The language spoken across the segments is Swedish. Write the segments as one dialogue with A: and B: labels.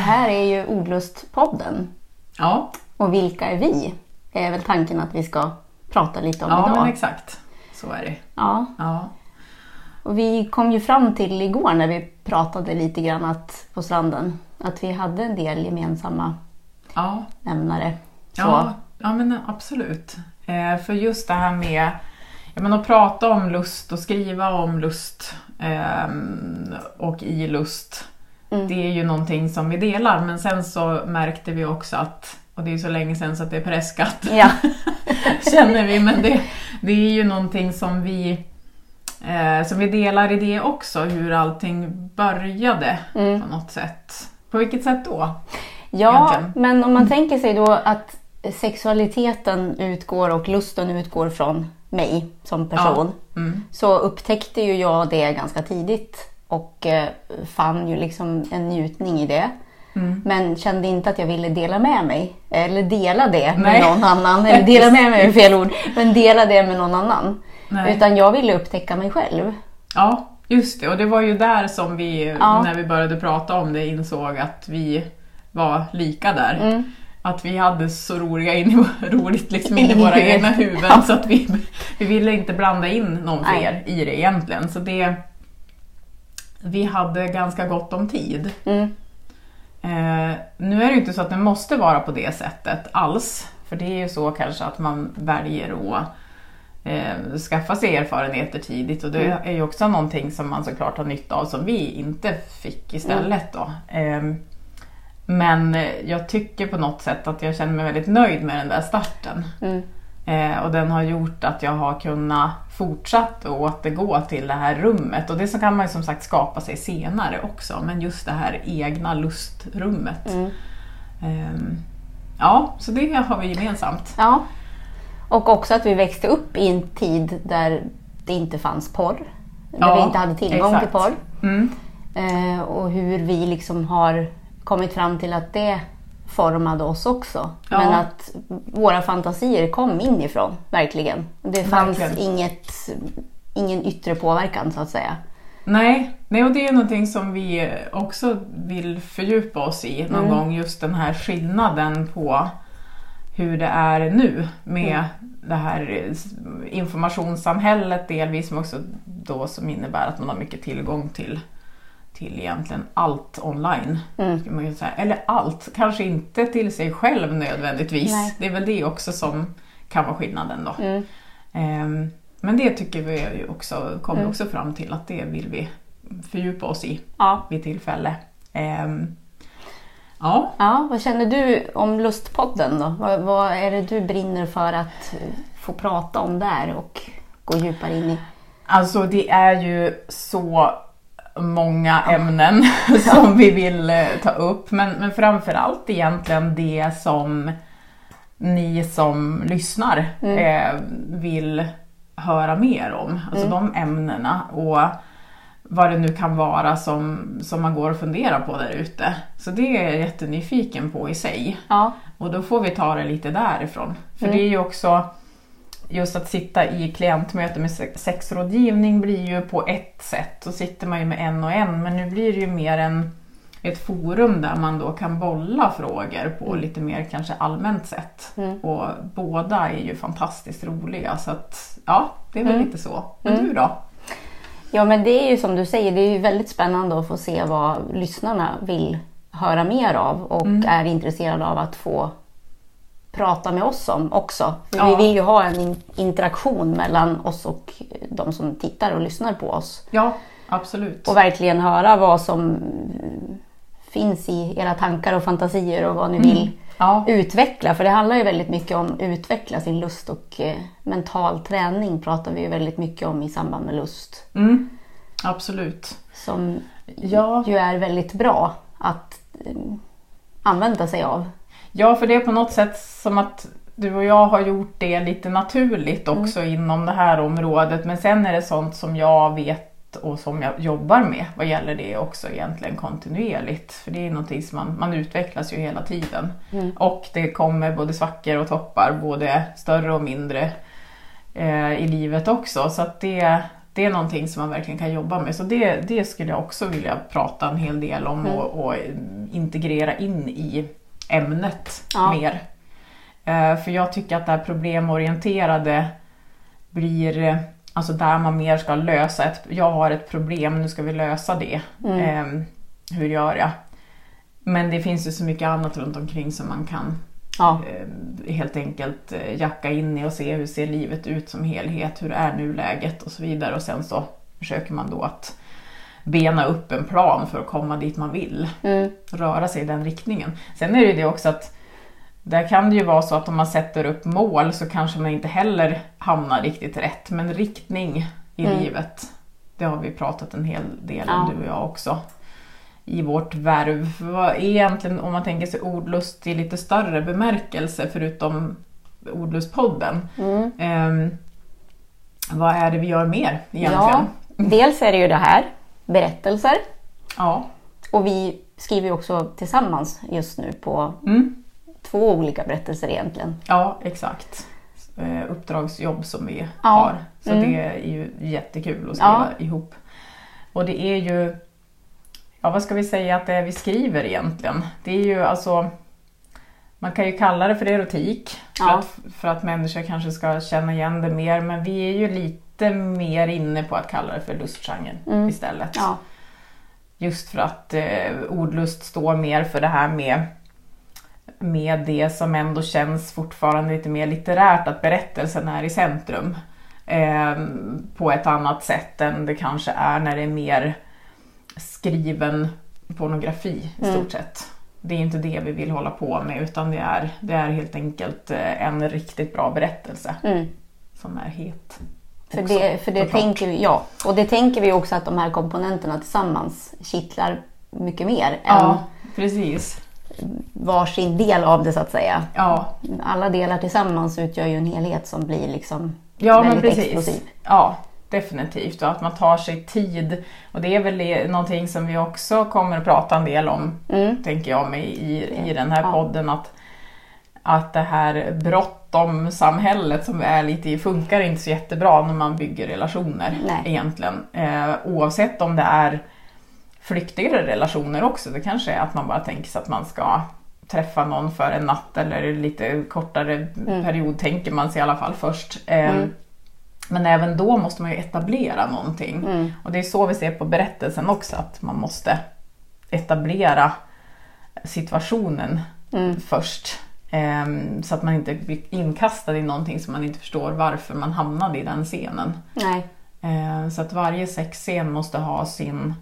A: här är ju Ordlustpodden.
B: Ja,
A: Och vilka är vi? är väl tanken att vi ska prata lite om
B: ja
A: idag.
B: men exakt. Så är det.
A: Ja,
B: Ja.
A: och vi kom ju fram till igår när vi pratade lite grann att, på stranden att vi hade en del gemensamma
B: Ja,
A: nämnare. Så.
B: ja, ja men absolut. Eh, för just det här med ja, men att prata om lust och skriva om lust ehm, och i lust.
A: Mm.
B: Det är ju någonting som vi delar men sen så märkte vi också att, och det är ju så länge sedan så att det är preskat,
A: Ja.
B: känner vi, men det, det är ju någonting som vi eh, som vi delar i det också, hur allting började
A: Mm.
B: på något sätt. På vilket sätt då?
A: Ja,
B: egentligen.
A: men om man tänker sig då att sexualiteten utgår och lusten utgår från mig som person.
B: Mm.
A: Så upptäckte ju jag det ganska tidigt och eh, fann ju liksom en njutning i det.
B: Mm.
A: Men kände inte att jag ville dela med mig. Eller dela det med
B: Nej.
A: någon annan. Eller dela med mig är fel ord. Men dela det med någon annan.
B: Nej.
A: Utan jag ville upptäcka mig själv.
B: Ja, just det. Och det var ju där som vi,
A: Ja.
B: när vi började prata om det, insåg att vi var lika där.
A: Mm.
B: Att vi hade så roliga in roligt liksom in i våra egna huvuden så att vi, vi ville inte blanda in någon fler i det egentligen. Så det, vi hade ganska gott om tid.
A: Mm.
B: Eh, nu är det inte så att det måste vara på det sättet alls. För det är ju så kanske att man väljer att eh, skaffa sig erfarenheter tidigt och det
A: Mm.
B: är ju också någonting som man såklart har nytta av som vi inte fick istället då. Eh, men jag tycker på något sätt att jag känner mig väldigt nöjd med den där starten.
A: Mm.
B: Eh, och den har gjort att jag har kunnat fortsatt att återgå till det här rummet. Och det så kan man ju som sagt skapa sig senare också. Men just det här egna lustrummet.
A: Mm.
B: Ehm, ja, så det har vi gemensamt.
A: Ja. Och också att vi växte upp i en tid där det inte fanns porr. Där
B: Ja,
A: vi inte hade tillgång
B: exakt.
A: till porr.
B: Mm.
A: Eh, och hur vi liksom har kommit fram till att det formade oss också.
B: Ja.
A: Men att våra fantasier kom inifrån, verkligen. Det fanns
B: Verkligen.
A: inget, ingen yttre påverkan så att säga.
B: Nej, nej, och det är någonting som vi också vill fördjupa oss i någon
A: Mm.
B: gång. Just den här skillnaden på hur det är nu med
A: Mm.
B: det här informationssamhället delvis som också då som innebär att man har mycket tillgång till, till egentligen allt online.
A: Mm.
B: Eller allt, kanske inte till sig själv nödvändigtvis.
A: Nej.
B: Det är väl det också som kan vara skillnaden då.
A: Mm.
B: Ehm, Men det tycker vi också, kommer
A: Mm.
B: också fram till att det vill vi fördjupa oss i
A: Ja.
B: vid tillfälle. Ehm, Ja,
A: ja, vad känner du om Lustpodden då? Vad, vad är det du brinner för att få prata om där och gå djupare in i?
B: alltså det är ju så många ämnen som vi vill eh, ta upp. Men, men framförallt egentligen det som ni som lyssnar
A: Mm.
B: eh, vill höra mer om. Alltså de ämnena och vad det nu kan vara som, som man går och funderar på där ute. Så det är jag jättenyfiken på i sig.
A: Ja,
B: Och då får vi ta det lite därifrån. För
A: Mm.
B: det är ju också just att sitta i klientmöte med sex- sexrådgivning blir ju på ett sätt. Då sitter man ju med en och en men nu blir det ju mer en, ett forum där man då kan bolla frågor på lite mer kanske allmänt sätt.
A: Mm.
B: Och båda är ju fantastiskt roliga så att ja, det är väl
A: Mm.
B: lite så. Men
A: Mm.
B: du då?
A: Ja, men det är ju som du säger, det är ju väldigt spännande att få se vad lyssnarna vill höra mer av och
B: Mm.
A: är intresserade av att få prata med oss om också.
B: Ja.
A: Vi vill ju ha en in- interaktion mellan oss och de som tittar och lyssnar på oss.
B: Ja, absolut.
A: Och verkligen höra vad som finns i era tankar och fantasier och vad ni
B: Mm.
A: vill
B: Ja,
A: utveckla. För det handlar ju väldigt mycket om att utveckla sin lust och eh, mental träning pratar vi ju väldigt mycket om i samband med lust.
B: mm, absolut.
A: Som
B: Ja.
A: ju är väldigt bra att eh, använda sig av.
B: Ja, för det är på något sätt som att du och jag har gjort det lite naturligt också inom det här området. Men sen är det sånt som jag vet och som jag jobbar med vad gäller det också egentligen kontinuerligt. För det är någonting som man, man utvecklas ju hela tiden.
A: Mm.
B: Och det kommer både svackor och toppar, både större och mindre eh, i livet också. Så att det, det det är någonting som man verkligen kan jobba med. Så det, det skulle jag också vilja prata en hel del om
A: Mm.
B: och, och integrera in i ämnet
A: Ja.
B: mer. Eh, för jag tycker att det här problemorienterade blir eh, alltså där man mer ska lösa ett, jag har ett problem, nu ska vi lösa det.
A: Mm.
B: Eh, hur gör jag? Men det finns ju så mycket annat runt omkring som man kan
A: Ja.
B: eh, helt enkelt jacka in i och se hur ser livet ut som helhet, hur är nuläget och så vidare och sen så försöker man då att bena upp en plan för att komma dit man vill,
A: Mm.
B: röra sig i den riktningen. Sen är det ju det också att där kan det ju vara så att om man sätter upp mål så kanske man inte heller hamnar riktigt rätt, men riktning i
A: Mm.
B: livet, det har vi pratat en hel del
A: Ja.
B: om du och jag också i vårt värv. För vad är egentligen, om man tänker sig ordlust i lite större bemärkelse förutom ordlustpodden,
A: Mm.
B: ehm, vad är det vi gör mer
A: Ja,
B: egentligen?
A: dels är det ju det här, berättelser.
B: Ja.
A: Och vi skriver också tillsammans just nu på
B: Mm.
A: två olika berättelser egentligen.
B: Ja, exakt. Eh, uppdragsjobb som vi
A: Ja.
B: har. Så
A: Mm.
B: det är ju jättekul att skriva ihop. Och det är ju, ja vad ska vi säga att det är vi skriver egentligen? Det är ju alltså, man kan ju kalla det för erotik för,
A: Ja.
B: att, för att människor kanske ska känna igen det mer. Men vi är ju lite mer inne på att kalla det för lustgenren
A: Mm.
B: istället.
A: Ja,
B: Just för att eh, ordlust står mer för det här med, med det som ändå känns fortfarande lite mer litterärt, att berättelsen är i centrum. Eh, på ett annat sätt än det kanske är när det är mer skriven pornografi i
A: Mm.
B: stort sett. Det är inte det vi vill hålla på med utan det är, det är helt enkelt eh, en riktigt bra berättelse
A: mm.
B: som är het.
A: För
B: också,
A: det, för det
B: såklart.
A: tänker vi, ja. Och det tänker vi också att de här komponenterna tillsammans kittlar mycket mer än
B: Ja, precis.
A: varsin del av det så att säga.
B: Ja,
A: Alla delar tillsammans utgör ju en helhet som blir liksom
B: Ja, men
A: väldigt
B: precis.
A: explosiv.
B: Ja, definitivt. Och att man tar sig tid. Och det är väl någonting som vi också kommer att prata en del om,
A: Mm.
B: tänker jag mig, i, i den här
A: Ja.
B: podden. Att, att det här bråttom-samhället som är lite funkar inte så jättebra när man bygger relationer
A: Nej.
B: egentligen. Eh, oavsett om det är flyktigare relationer också. Det kanske är att man bara tänker sig att man ska träffa någon för en natt eller lite kortare
A: Mm.
B: period tänker man sig i alla fall först. Eh,
A: Mm.
B: Men även då måste man ju etablera någonting.
A: Mm.
B: Och det är så vi ser på berättelsen också, att man måste etablera situationen
A: Mm.
B: först. Ehm, så att man inte blir inkastad i någonting som man inte förstår varför man hamnade i den scenen.
A: Nej.
B: Ehm, så att varje sexscen måste ha sin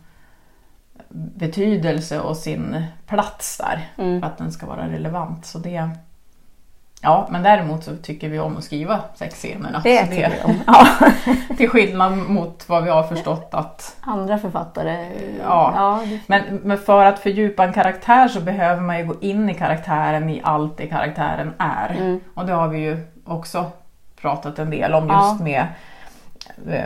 B: betydelse och sin plats där
A: Mm.
B: för att den ska vara relevant. Så det, ja, men däremot så tycker vi om att skriva sexscenerna.
A: Det tycker vi om. Ja.
B: till skillnad mot vad vi har förstått att
A: Andra författare.
B: Ja.
A: ja
B: men, men för att fördjupa en karaktär så behöver man ju gå in i karaktären i allt det karaktären är.
A: Mm.
B: Och det har vi ju också pratat en del om
A: Ja.
B: just med,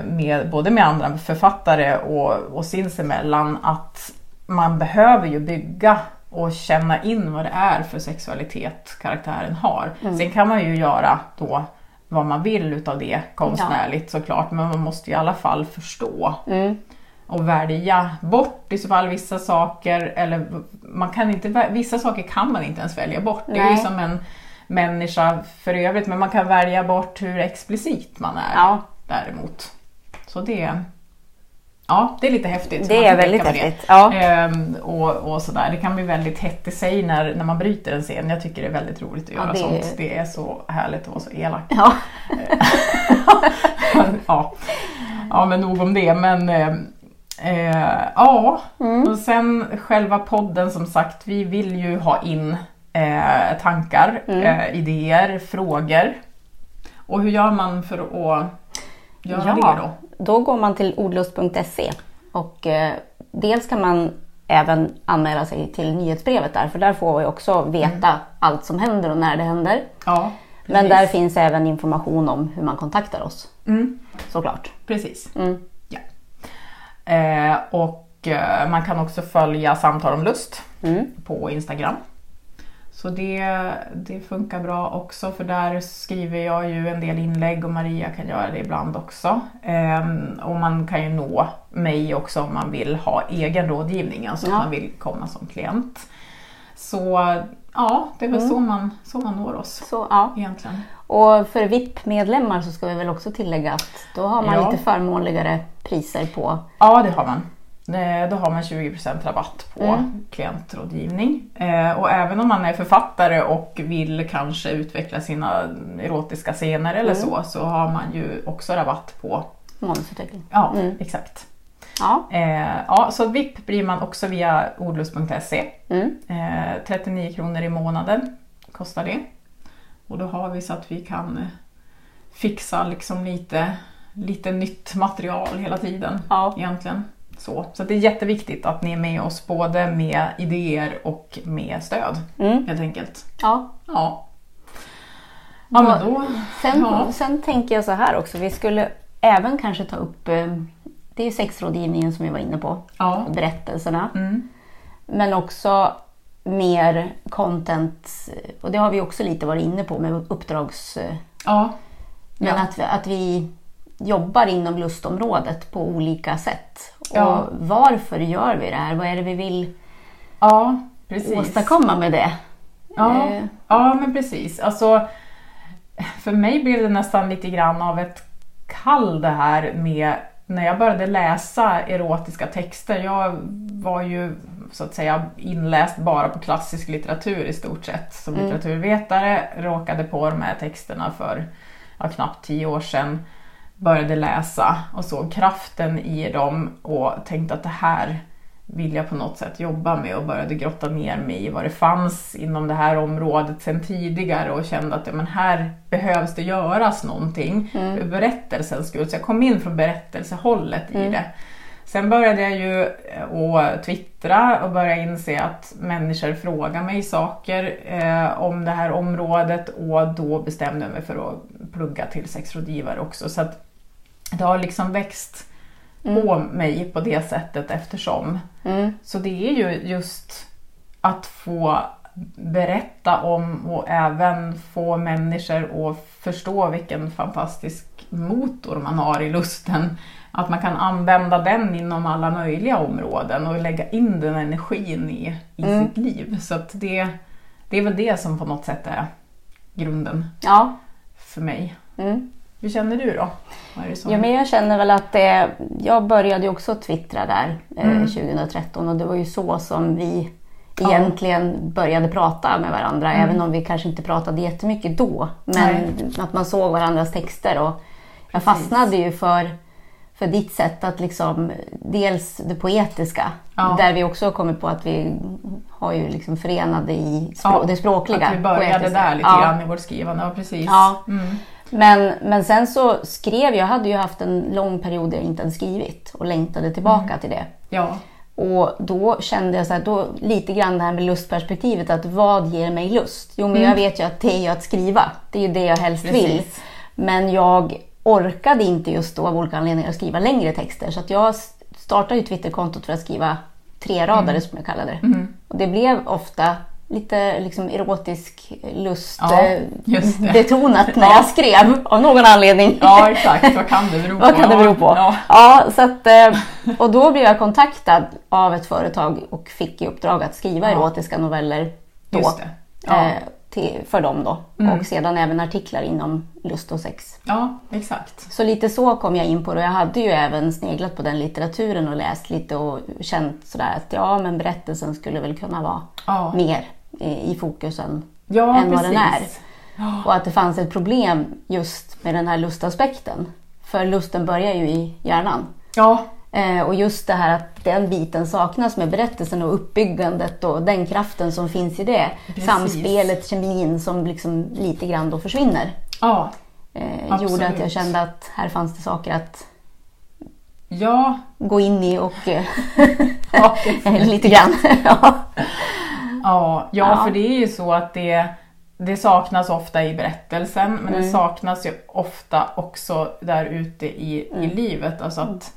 B: med både med andra författare och, och sinsemellan att man behöver ju bygga och känna in vad det är för sexualitet karaktären har.
A: Mm.
B: Sen kan man ju göra då vad man vill utav det konstnärligt såklart men man måste i alla fall förstå
A: mm.
B: och välja bort i så fall vissa saker. Eller man kan inte, vissa saker kan man inte ens välja bort. Det är ju
A: Nej.
B: som en människa för övrigt men man kan välja bort hur explicit man är
A: ja,
B: däremot. Så det, ja, det är lite häftigt.
A: det är väldigt
B: på det.
A: häftigt. Ja.
B: Ehm, och, och sådär. Det kan bli väldigt hett i sig när, när man bryter en scen. Jag tycker det är väldigt roligt att
A: Ja,
B: göra
A: det-
B: sånt. Det är så härligt att vara så elak.
A: Ja.
B: ja. ja, men nog om det. Men eh, eh, ja,
A: Mm.
B: och sen själva podden som sagt. Vi vill ju ha in eh, tankar,
A: Mm.
B: eh, idéer, frågor. Och hur gör man för att göra
A: Ja.
B: det då?
A: Då går man till ordlust.se och eh, dels kan man även anmäla sig till nyhetsbrevet där för där får vi också veta allt som händer och när det händer.
B: Ja,
A: Men där finns även information om hur man kontaktar oss
B: Mm,
A: såklart.
B: precis.
A: Mm.
B: Eh, och eh, man kan också följa Samtal om lust
A: Mm.
B: på Instagram. Så det, det funkar bra också för där skriver jag ju en del inlägg och Maria kan göra det ibland också. Ehm, och man kan ju nå mig också om man vill ha egen rådgivning, alltså
A: Ja.
B: att man vill komma som klient. Så ja, det är väl så, man, så man når oss
A: Så, ja.
B: egentligen.
A: Och för VIP-medlemmar så ska vi väl också tillägga att då har man
B: Ja.
A: lite förmånligare priser på.
B: Ja, det har man. Eh, Då har man 20% rabatt på
A: Mm.
B: klientrådgivning. Eh, Och även om man är författare och vill kanske utveckla sina erotiska scener eller
A: Mm.
B: så, så har man ju också rabatt på
A: Manusutveckling.
B: Ja,
A: Mm.
B: exakt.
A: Ja.
B: Eh, ja, så VIP blir man också via ordlust.se.
A: Mm.
B: Eh, 39 kronor i månaden kostar det. Och då har vi så att vi kan fixa liksom lite, lite nytt material hela tiden
A: Ja.
B: egentligen. Så, så det är jätteviktigt att ni är med oss både med idéer och med stöd
A: Mm.
B: helt enkelt.
A: ja.
B: Ja, ja men då...
A: Sen,
B: Ja.
A: sen tänker jag så här också, vi skulle även kanske ta upp, eh, det är sexrådgivningen som vi var inne på,
B: Ja.
A: berättelserna.
B: Mm.
A: Men också mer content, och det har vi också lite varit inne på med uppdrags...
B: Ja.
A: Men
B: Ja.
A: att, att vi jobbar inom lustområdet på olika sätt.
B: Ja.
A: Och varför gör vi det här? Vad är det vi vill
B: ja, precis.
A: åstadkomma med det?
B: Ja,
A: Eh,
B: ja men precis. Alltså, för mig blev det nästan lite grann av ett kall det här med när jag började läsa erotiska texter. Jag var ju så att säga inläst bara på klassisk litteratur i stort sett. Som
A: Mm.
B: litteraturvetare råkade på de här texterna för ja, knappt tio år sedan. Började läsa och såg kraften i dem och tänkte att det här vill jag på något sätt jobba med och började grotta ner mig i vad det fanns inom det här området sedan tidigare och kände att ja, men här behövs det göras någonting för berättelsens skull. Så jag kom in från berättelsehållet i det. Sen började jag ju eh, att twittra och började inse att människor frågar mig saker eh, om det här området och då bestämde jag mig för att plugga till sexrådgivare också. Så att det har liksom växt på mig på det sättet eftersom.
A: Mm.
B: Så det är ju just att få berätta om och även få människor att förstå vilken fantastisk motor man har i lusten. Att man kan använda den inom alla möjliga områden och lägga in den energin i, i
A: Mm.
B: sitt liv. Så att det, det är väl det som på något sätt är grunden
A: Ja.
B: för mig.
A: Mm.
B: Hur känner du då? Som...
A: Jo, men jag känner väl att det, jag började också twittra där eh,
B: Mm.
A: 2013 och det var ju så som vi
B: Ja.
A: egentligen började prata med varandra.
B: Mm.
A: Även om vi kanske inte pratade jättemycket då. Men
B: Nej.
A: att man såg varandras texter och jag
B: Precis.
A: fastnade ju för, för ditt sätt att liksom, dels det poetiska,
B: Ja.
A: där vi också har kommit på att vi har ju liksom förenade i språ,
B: Ja,
A: det språkliga.
B: Att vi började
A: poetiska.
B: där lite
A: Ja.
B: grann i vårt skrivande. Ja, precis.
A: Ja.
B: Mm.
A: Men, men sen så skrev jag, hade ju haft en lång period där jag inte hade skrivit och längtade tillbaka
B: Mm.
A: till det.
B: ja.
A: Och då kände jag så här, då, lite grann det här med lustperspektivet, att vad ger mig lust? Jo, men jag vet ju att det är ju att skriva. Det är ju det jag helst vill.
B: Mm. Precis.
A: Men jag orkade inte just då av olika anledningar att skriva längre texter. Så att jag startade ju Twitterkontot för att skriva tre radare
B: Mm.
A: som jag kallade det. Och det blev ofta lite liksom erotisk lust
B: Ja,
A: eh, betonat när
B: Ja.
A: jag skrev av någon anledning.
B: ja, exakt. Vad kan det bero på?
A: Vad kan det bero på?
B: Ja.
A: Ja, så att, eh, och då blev jag kontaktad av ett företag och fick i uppdrag att skriva
B: Ja.
A: erotiska noveller då.
B: Ja.
A: eh, till, för dem då.
B: Mm.
A: Och sedan även artiklar inom lust och sex.
B: ja, exakt.
A: Så lite så kom jag in på det. Jag hade ju även sneglat på den litteraturen och läst lite och känt sådär att ja, men berättelsen skulle väl kunna vara mer i, i fokus än,
B: ja
A: än vad den är. Och att det fanns ett problem just med den här lustaspekten. För lusten börjar ju i hjärnan.
B: Ja,
A: Eh, och just det här att den biten saknas med berättelsen och uppbyggandet och den kraften som finns i det.
B: Precis.
A: Samspelet, kemin som liksom lite grann då försvinner.
B: ja,
A: Eh, gjorde att jag kände att här fanns det saker att
B: ja,
A: gå in i och eh,
B: ja,
A: lite grann. ja.
B: Ja, ja,
A: Ja.
B: för det är ju så att det, det saknas ofta i berättelsen men det
A: Mm.
B: saknas ju ofta också där ute i, i
A: Mm.
B: livet. Alltså att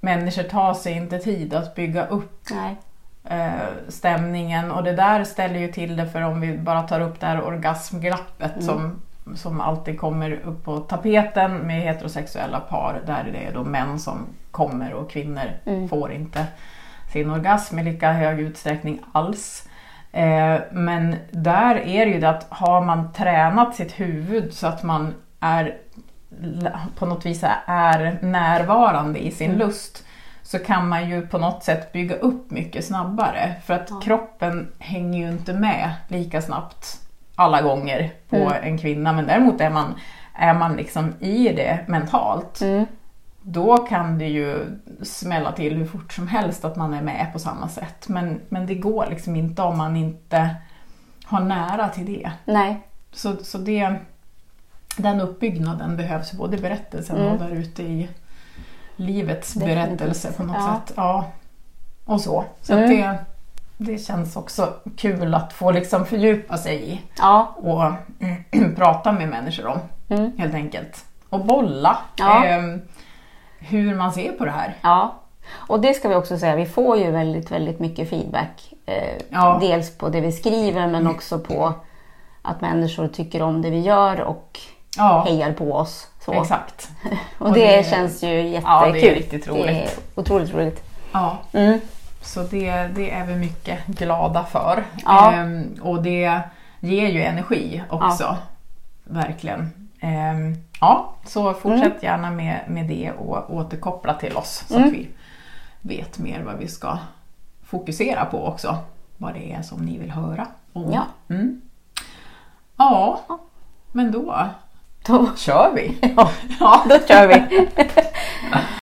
B: människor tar sig inte tid att bygga upp
A: Nej.
B: eh, stämningen och det där ställer ju till det för om vi bara tar upp det här orgasmglappet
A: Mm.
B: som, som alltid kommer upp på tapeten med heterosexuella par där det är då män som kommer och kvinnor
A: Mm.
B: får inte sin orgasm i lika hög utsträckning alls. Eh, men där är det ju det att har man tränat sitt huvud så att man är på något vis är närvarande i sin
A: Mm.
B: lust så kan man ju på något sätt bygga upp mycket snabbare för att
A: Ja.
B: kroppen hänger ju inte med lika snabbt alla gånger på
A: Mm.
B: en kvinna men däremot är man, är man liksom i det mentalt
A: Mm.
B: Då kan det ju smälla till hur fort som helst att man är med på samma sätt. Men, men det går liksom inte om man inte har nära till det.
A: Nej.
B: Så, så det, den uppbyggnaden behövs både i berättelsen
A: Mm.
B: och där ute i livets
A: Definitivt.
B: berättelse på något
A: Ja.
B: sätt. Ja. Och så. Så
A: Mm.
B: det, det känns också kul att få liksom fördjupa sig i
A: Ja.
B: och prata med människor om
A: Mm.
B: helt enkelt. Och bolla
A: Ja.
B: ehm, hur man ser på det här.
A: Ja, och det ska vi också säga, vi får ju väldigt, väldigt mycket feedback. Eh,
B: Ja.
A: Dels på det vi skriver men också på att människor tycker om det vi gör och
B: Ja,
A: hejar på oss. Så.
B: exakt.
A: Och,
B: Och
A: det,
B: det-
A: känns ju jättekul.
B: Ja, det är riktigt
A: Det är
B: roligt.
A: otroligt roligt.
B: Ja,
A: Mm.
B: så det, det är vi mycket glada för.
A: Ja.
B: Ehm, och det ger ju energi också. Verkligen. Ehm, ja, så fortsätt gärna med, med det och återkoppla till oss så
A: Mm.
B: att vi vet mer vad vi ska fokusera på också. Vad det är som ni vill höra om.
A: Ja.
B: Mm. Ja, men då
A: Då,
B: kör vi.
A: ja,
B: Ja.
A: då kör vi.